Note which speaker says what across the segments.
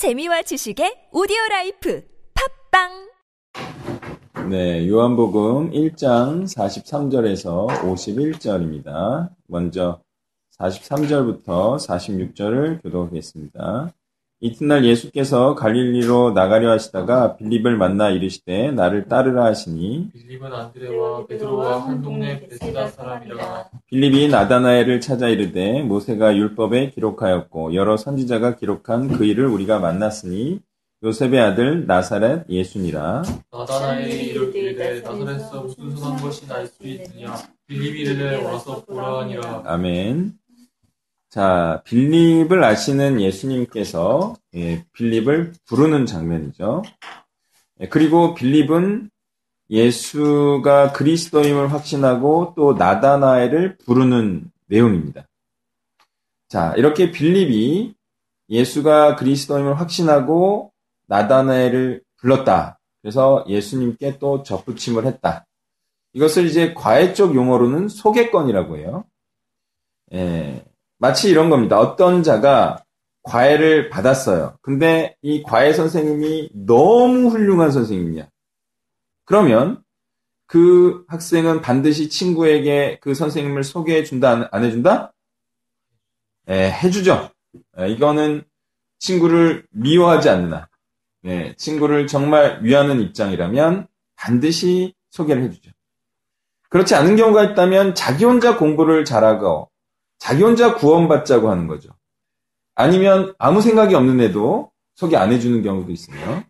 Speaker 1: 재미와 지식의 오디오 라이프 팟빵
Speaker 2: 네, 요한복음 1장 43절에서 51절입니다. 먼저 43절부터 46절을 교독하겠습니다. 이튿날 예수께서 갈릴리로 나가려 하시다가 빌립을 만나 이르시되 나를 따르라 하시니
Speaker 3: 빌립은 안드레와 베드로와 한 동네 벳새다 사람이라.
Speaker 2: 빌립이 나다나엘을 찾아 이르되 모세가 율법에 기록하였고 여러 선지자가 기록한 그이를 우리가 만났으니 요셉의 아들 나사렛 예수니라.
Speaker 3: 나다나엘이 이르기를 나사렛에서 무슨 선한 것이 날 수 있느냐? 빌립이 이르되 와서 보라 하니라.
Speaker 2: 아멘. 자, 빌립을 아시는 예수님께서 예, 빌립을 부르는 장면이죠. 예, 그리고 빌립은 예수가 그리스도임을 확신하고 또 나다나엘을 부르는 내용입니다. 자, 이렇게 빌립이 예수가 그리스도임을 확신하고 나다나엘을 불렀다. 그래서 예수님께 또 접붙임을 했다. 이것을 이제 과외적 용어로는 소개권이라고 해요. 예, 마치 이런 겁니다. 어떤 자가 과외를 받았어요. 근데 이 과외 선생님이 너무 훌륭한 선생님이야. 그러면 그 학생은 반드시 친구에게 그 선생님을 소개해 준다, 안 해준다? 예, 해주죠. 예, 이거는 친구를 미워하지 않나. 예, 친구를 정말 위하는 입장이라면 반드시 소개를 해주죠. 그렇지 않은 경우가 있다면 자기 혼자 공부를 잘하고 자기 혼자 구원받자고 하는 거죠. 아니면 아무 생각이 없는 애도 소개 안 해주는 경우도 있으며.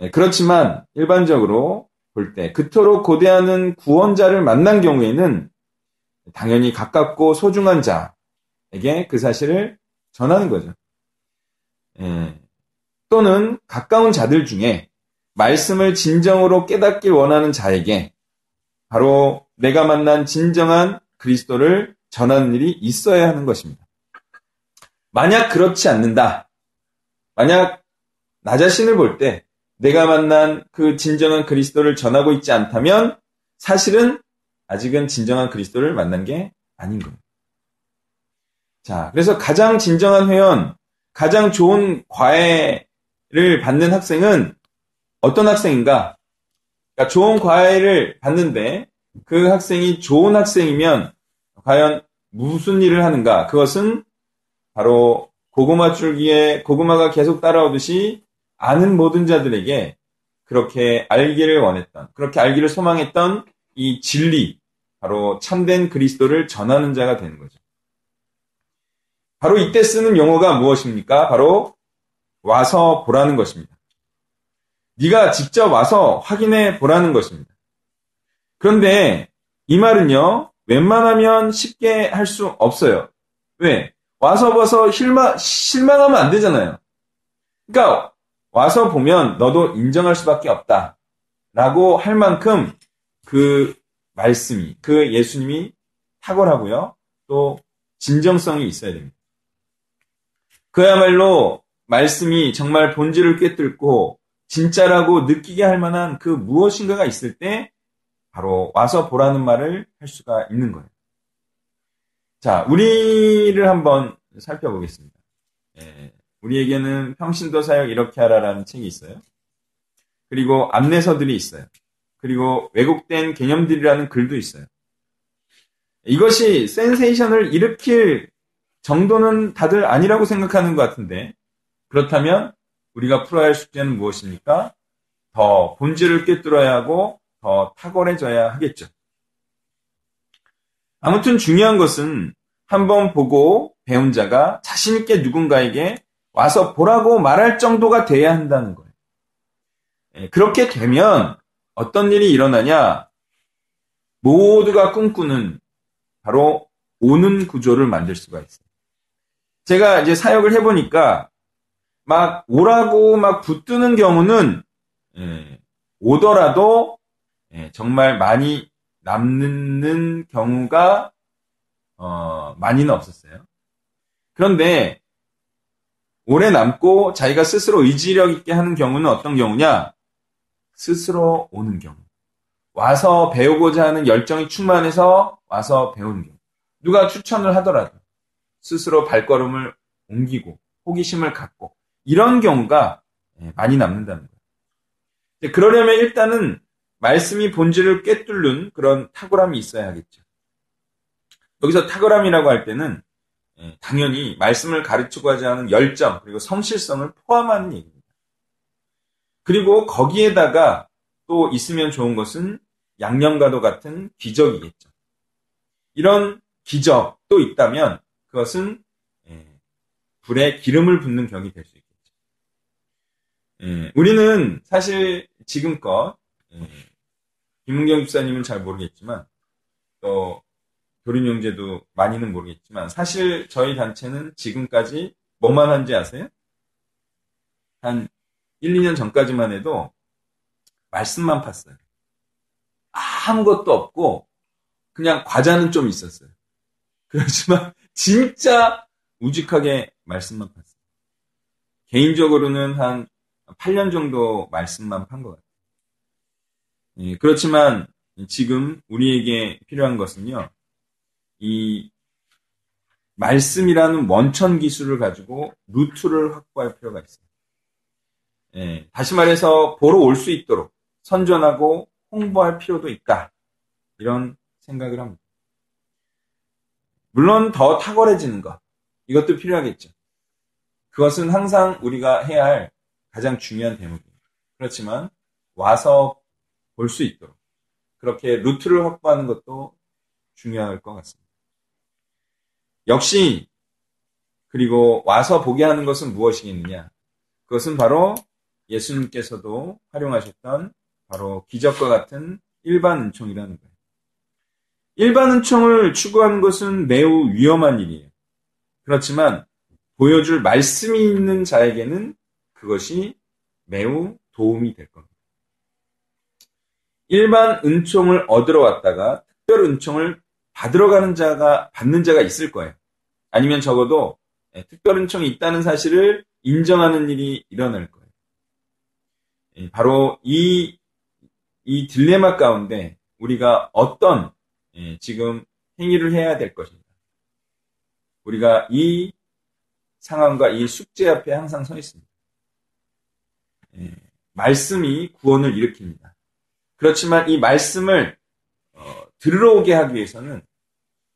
Speaker 2: 예, 그렇지만 일반적으로 볼 때 그토록 고대하는 구원자를 만난 경우에는 당연히 가깝고 소중한 자에게 그 사실을 전하는 거죠. 예, 또는 가까운 자들 중에 말씀을 진정으로 깨닫길 원하는 자에게 바로 내가 만난 진정한 그리스도를 전하는 일이 있어야 하는 것입니다. 만약 그렇지 않는다. 만약 나 자신을 볼 때 내가 만난 그 진정한 그리스도를 전하고 있지 않다면 사실은 아직은 진정한 그리스도를 만난 게 아닌 거예요. 자, 그래서 가장 진정한 회원, 가장 좋은 과외를 받는 학생은 어떤 학생인가? 그러니까 좋은 과외를 받는데 그 학생이 좋은 학생이면 과연 무슨 일을 하는가? 그것은 바로 고구마 줄기에 고구마가 계속 따라오듯이 아는 모든 자들에게 그렇게 알기를 원했던, 그렇게 알기를 소망했던 이 진리, 바로 참된 그리스도를 전하는 자가 되는 거죠. 바로 이때 쓰는 용어가 무엇입니까? 바로 와서 보라는 것입니다. 네가 직접 와서 확인해 보라는 것입니다. 그런데 이 말은요, 웬만하면 쉽게 할 수 없어요. 왜? 와서 봐서 실망, 실망하면 안 되잖아요. 그러니까 와서 보면 너도 인정할 수밖에 없다. 라고 할 만큼 그 말씀이, 그 예수님이 탁월하고요. 또 진정성이 있어야 됩니다. 그야말로 말씀이 정말 본질을 꿰뚫고 진짜라고 느끼게 할 만한 그 무엇인가가 있을 때 바로 와서 보라는 말을 할 수가 있는 거예요. 자, 우리를 한번 살펴보겠습니다. 예, 우리에게는 평신도 사역 이렇게 하라라는 책이 있어요. 그리고 안내서들이 있어요. 그리고 왜곡된 개념들이라는 글도 있어요. 이것이 센세이션을 일으킬 정도는 다들 아니라고 생각하는 것 같은데 그렇다면 우리가 풀어야 할 숙제는 무엇입니까? 더 본질을 꿰뚫어야 하고 더 탁월해져야 하겠죠. 아무튼 중요한 것은 한번 보고 배운 자가 자신있게 누군가에게 와서 보라고 말할 정도가 돼야 한다는 거예요. 예, 그렇게 되면 어떤 일이 일어나냐? 모두가 꿈꾸는 바로 오는 구조를 만들 수가 있어요. 제가 이제 사역을 해보니까 막 오라고 막 붙드는 경우는 예, 오더라도 예, 정말 많이 남는 경우가 어, 많이는 없었어요. 그런데 오래 남고 자기가 스스로 의지력 있게 하는 경우는 어떤 경우냐? 스스로 오는 경우. 와서 배우고자 하는 열정이 충만해서 와서 배우는 경우. 누가 추천을 하더라도 스스로 발걸음을 옮기고 호기심을 갖고 이런 경우가 예, 많이 남는다는 거예요. 그러려면 일단은 말씀이 본질을 꿰뚫는 그런 탁월함이 있어야 하겠죠. 여기서 탁월함이라고 할 때는 예, 당연히 말씀을 가르치고자 하는 열정 그리고 성실성을 포함하는 얘기입니다. 그리고 거기에다가 또 있으면 좋은 것은 양념과도 같은 기적이겠죠. 이런 기적도 있다면 그것은 예, 불에 기름을 붓는 격이 될 수 있겠죠. 예, 우리는 사실 지금껏 김은경 집사님은 잘 모르겠지만 또 교린 형제도 많이는 모르겠지만 사실 저희 단체는 지금까지 뭐만 한지 아세요? 한 1, 2년 전까지만 해도 말씀만 팠어요. 아무것도 없고 그냥 과자는 좀 있었어요. 그렇지만 진짜 우직하게 말씀만 팠어요. 개인적으로는 한 8년 정도 말씀만 판 것 같아요. 예, 그렇지만 지금 우리에게 필요한 것은요. 이 말씀이라는 원천 기술을 가지고 루트를 확보할 필요가 있습니다. 예, 다시 말해서 보러 올 수 있도록 선전하고 홍보할 필요도 있다. 이런 생각을 합니다. 물론 더 탁월해지는 것, 이것도 필요하겠죠. 그것은 항상 우리가 해야 할 가장 중요한 대목입니다. 그렇지만 와서 볼 수 있도록 그렇게 루트를 확보하는 것도 중요할 것 같습니다. 역시 그리고 와서 보게 하는 것은 무엇이겠느냐? 그것은 바로 예수님께서도 활용하셨던 바로 기적과 같은 일반 은총이라는 거예요. 일반 은총을 추구하는 것은 매우 위험한 일이에요. 그렇지만 보여줄 말씀이 있는 자에게는 그것이 매우 도움이 될 겁니다. 일반 은총을 얻으러 왔다가 특별 은총을 받으러 가는 자가 받는 자가 있을 거예요. 아니면 적어도 예, 특별 은총이 있다는 사실을 인정하는 일이 일어날 거예요. 예, 바로 이, 이 딜레마 가운데 우리가 어떤 예, 지금 행위를 해야 될 것인가. 우리가 이 상황과 이 숙제 앞에 항상 서 있습니다. 말씀이 구원을 일으킵니다. 그렇지만 이 말씀을 어, 들으러 오게 하기 위해서는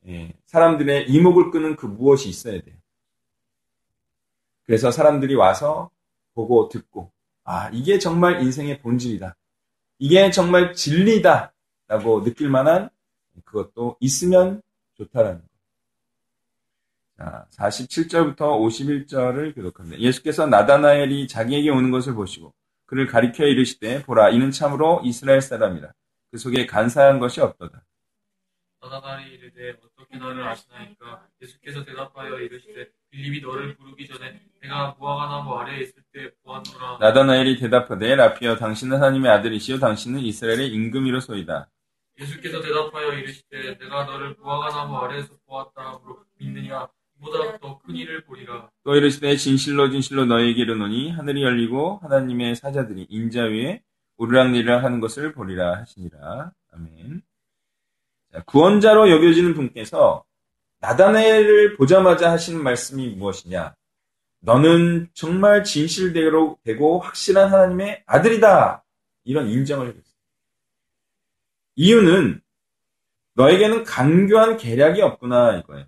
Speaker 2: 예, 사람들의 이목을 끄는 그 무엇이 있어야 돼요. 그래서 사람들이 와서 보고 듣고 아 이게 정말 인생의 본질이다. 이게 정말 진리다. 라고 느낄 만한 그것도 있으면 좋다라는 거. 자, 47절부터 51절을 교독합니다. 예수께서 나다나엘이 자기에게 오는 것을 보시고 그를 가리켜 이르시되 보라 이는 참으로 이스라엘 사람이라 그 속에 간사한 것이 없도다.
Speaker 3: 나다나엘이 이르되 어떻게 나를 아시나이까 예수께서 대답하여 이르시되 빌립이 너를 부르기 전에 내가 무화과나무 아래에 있을 때 보았노라.
Speaker 2: 나다나엘이 대답하되 라피어 당신은 하나님의 아들이시요 당신은 이스라엘의 임금이로소이다.
Speaker 3: 예수께서 대답하여 이르시되 내가 너를 무화과나무 아래에서 보았다 함으로 믿느냐 보다 더 큰 일을 보리라.
Speaker 2: 또 이르시되 진실로 진실로 너희에게 이르노니 하늘이 열리고 하나님의 사자들이 인자 위에 우르락내리락 하는 것을 보리라 하시니라. 아멘. 자, 구원자로 여겨지는 분께서 나다나엘을 보자마자 하시는 말씀이 무엇이냐? 너는 정말 진실대로 되고 확실한 하나님의 아들이다. 이런 인정을 해줬어요. 이유는 너에게는 간교한 계략이 없구나 이거예요.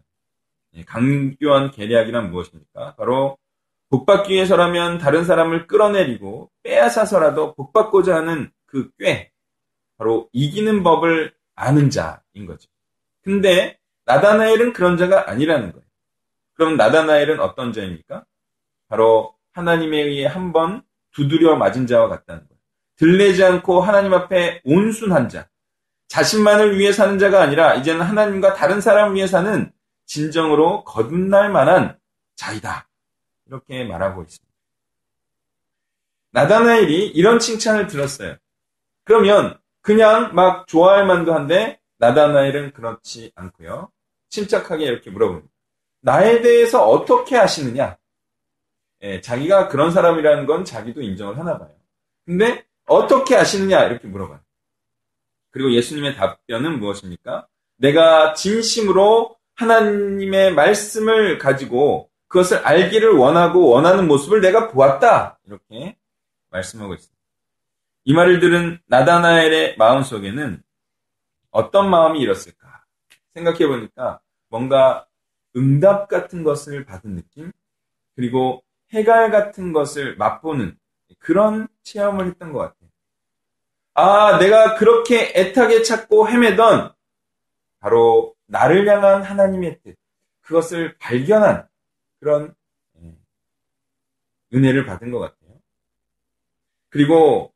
Speaker 2: 예, 강교한 계략이란 무엇입니까? 바로 복받기 위해서라면 다른 사람을 끌어내리고 빼앗아서라도 복받고자 하는 그 꾀, 바로 이기는 법을 아는 자인 거죠. 근데 나다나엘은 그런 자가 아니라는 거예요. 그럼 나다나엘은 어떤 자입니까? 바로 하나님에 의해 한 번 두드려 맞은 자와 같다는 거예요. 들레지 않고 하나님 앞에 온순한 자, 자신만을 위해 사는 자가 아니라 이제는 하나님과 다른 사람을 위해 사는 진정으로 거듭날 만한 자이다. 이렇게 말하고 있습니다. 나다나엘이 이런 칭찬을 들었어요. 그러면 그냥 막 좋아할 만도 한데 나다나엘은 그렇지 않고요. 침착하게 이렇게 물어봅니다. 나에 대해서 어떻게 아시느냐? 예, 자기가 그런 사람이라는 건 자기도 인정을 하나 봐요. 근데 어떻게 아시느냐? 이렇게 물어봐요. 그리고 예수님의 답변은 무엇입니까? 내가 진심으로 하나님의 말씀을 가지고 그것을 알기를 원하고 원하는 모습을 내가 보았다. 이렇게 말씀하고 있습니다. 이 말을 들은 나다나엘의 마음 속에는 어떤 마음이 일었을까? 생각해 보니까 뭔가 응답 같은 것을 받은 느낌? 그리고 해갈 같은 것을 맛보는 그런 체험을 했던 것 같아요. 아, 내가 그렇게 애타게 찾고 헤매던 바로 나를 향한 하나님의 뜻, 그것을 발견한 그런 예, 은혜를 받은 것 같아요. 그리고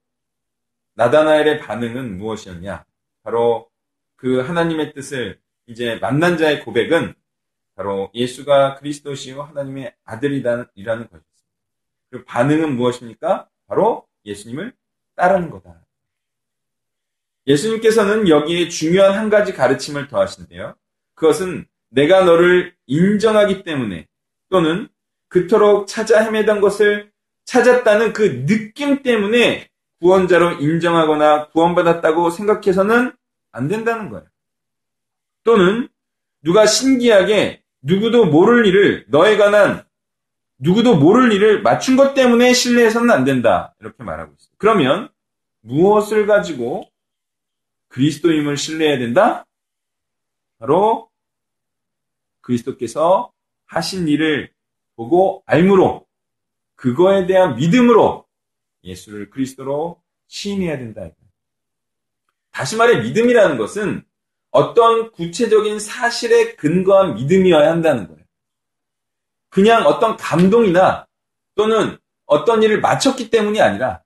Speaker 2: 나다나엘의 반응은 무엇이었냐? 바로 그 하나님의 뜻을 이제 만난 자의 고백은 바로 예수가 그리스도시요 하나님의 아들이라는 것이었습니다. 그 반응은 무엇입니까? 바로 예수님을 따르는 거다. 예수님께서는 여기에 중요한 한 가지 가르침을 더하신데요. 그것은 내가 너를 인정하기 때문에 또는 그토록 찾아 헤매던 것을 찾았다는 그 느낌 때문에 구원자로 인정하거나 구원받았다고 생각해서는 안 된다는 거예요. 또는 누가 신기하게 누구도 모를 일을 너에 관한 누구도 모를 일을 맞춘 것 때문에 신뢰해서는 안 된다. 이렇게 말하고 있어요. 그러면 무엇을 가지고 그리스도임을 신뢰해야 된다? 바로 그리스도께서 하신 일을 보고 알므로 그거에 대한 믿음으로 예수를 그리스도로 시인해야 된다. 다시 말해 믿음이라는 것은 어떤 구체적인 사실에 근거한 믿음이어야 한다는 거예요. 그냥 어떤 감동이나 또는 어떤 일을 마쳤기 때문이 아니라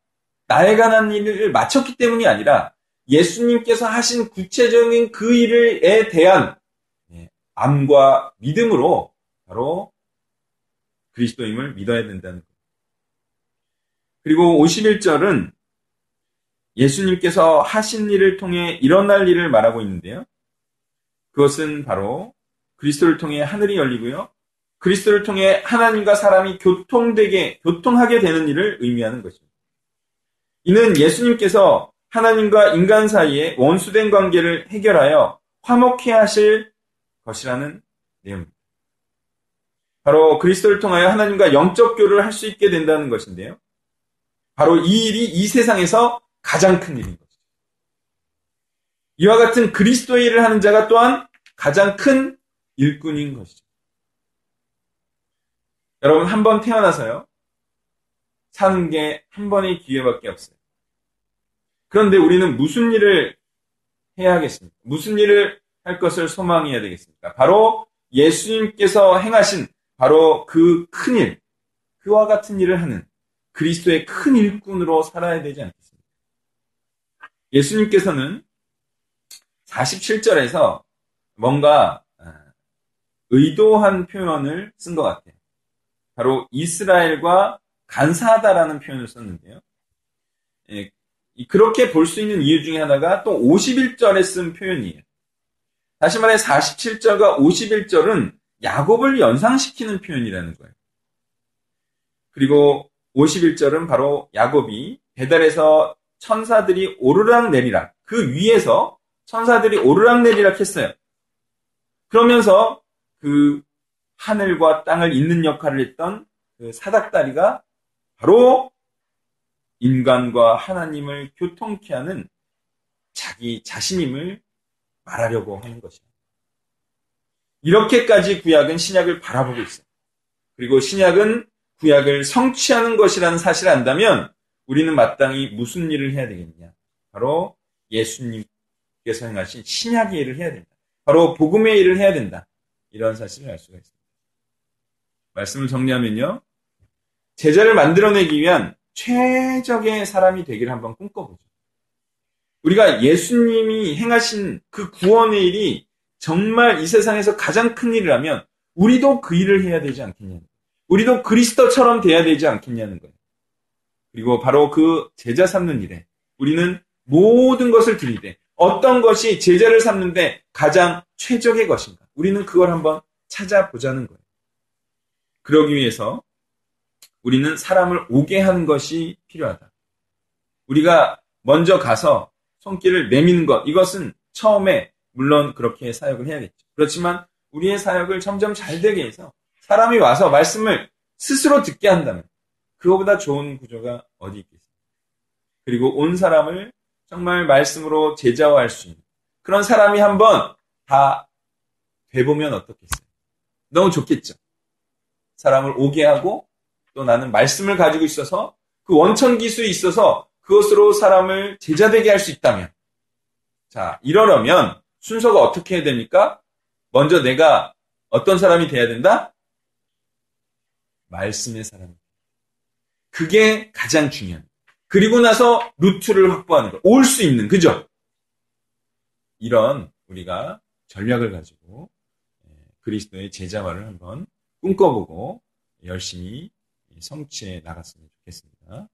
Speaker 2: 나에 관한 일을 마쳤기 때문이 아니라 예수님께서 하신 구체적인 그 일에 대한 예, 암과 믿음으로 바로 그리스도임을 믿어야 된다는 거예요. 그리고 51절은 예수님께서 하신 일을 통해 일어날 일을 말하고 있는데요. 그것은 바로 그리스도를 통해 하늘이 열리고요. 그리스도를 통해 하나님과 사람이 교통되게, 교통하게 되는 일을 의미하는 것입니다. 이는 예수님께서 하나님과 인간 사이에 원수된 관계를 해결하여 화목해 하실 것이라는 내용입니다. 바로 그리스도를 통하여 하나님과 영적 교류를 할 수 있게 된다는 것인데요. 바로 이 일이 이 세상에서 가장 큰 일인 것이죠. 이와 같은 그리스도의 일을 하는 자가 또한 가장 큰 일꾼인 것이죠. 여러분 한 번 태어나서요. 사는 게 한 번의 기회밖에 없어요. 그런데 우리는 무슨 일을 해야 하겠습니까? 무슨 일을 할 것을 소망해야 되겠습니까? 바로 예수님께서 행하신 바로 그 큰 일, 그와 같은 일을 하는 그리스도의 큰 일꾼으로 살아야 되지 않겠습니까? 예수님께서는 47절에서 뭔가 아, 의도한 표현을 쓴 것 같아요. 바로 이스라엘과 간사하다라는 표현을 썼는데요. 예, 그렇게 볼 수 있는 이유 중에 하나가 또 51절에 쓴 표현이에요. 다시 말해 47절과 51절은 야곱을 연상시키는 표현이라는 거예요. 그리고 51절은 바로 야곱이 배달에서 천사들이 오르락 내리락 그 위에서 천사들이 오르락 내리락 했어요. 그러면서 그 하늘과 땅을 잇는 역할을 했던 그 사닥다리가 바로 인간과 하나님을 교통케 하는 자기 자신임을 말하려고 하는 것입니다. 이렇게까지 구약은 신약을 바라보고 있어요. 그리고 신약은 구약을 성취하는 것이라는 사실을 안다면 우리는 마땅히 무슨 일을 해야 되겠냐? 바로 예수님께서 행하신 신약의 일을 해야 된다. 바로 복음의 일을 해야 된다. 이런 사실을 알 수가 있습니다. 말씀을 정리하면요. 제자를 만들어내기 위한 최적의 사람이 되기를 한번 꿈꿔보죠. 우리가 예수님이 행하신 그 구원의 일이 정말 이 세상에서 가장 큰 일이라면 우리도 그 일을 해야 되지 않겠냐는 거예요. 우리도 그리스도처럼 돼야 되지 않겠냐는 거예요. 그리고 바로 그 제자 삼는 일에 우리는 모든 것을 드리되 어떤 것이 제자를 삼는데 가장 최적의 것인가? 우리는 그걸 한번 찾아보자는 거예요. 그러기 위해서 우리는 사람을 오게 하는 것이 필요하다. 우리가 먼저 가서 손길을 내미는 것, 이것은 처음에 물론 그렇게 사역을 해야겠죠. 그렇지만 우리의 사역을 점점 잘 되게 해서 사람이 와서 말씀을 스스로 듣게 한다면 그거보다 좋은 구조가 어디 있겠습니까? 그리고 온 사람을 정말 말씀으로 제자화할 수 있는 그런 사람이 한번 다 돼보면 어떻겠어요? 너무 좋겠죠. 사람을 오게 하고 또 나는 말씀을 가지고 있어서 그 원천 기술이 있어서 그것으로 사람을 제자되게 할 수 있다면 자 이러려면 순서가 어떻게 해야 됩니까? 먼저 내가 어떤 사람이 돼야 된다? 말씀의 사람. 그게 가장 중요한. 그리고 나서 루트를 확보하는 거. 올 수 있는, 그죠? 이런 우리가 전략을 가지고 예, 그리스도의 제자화를 한번 꿈꿔보고 열심히 성취해 나갔으면 좋겠습니다.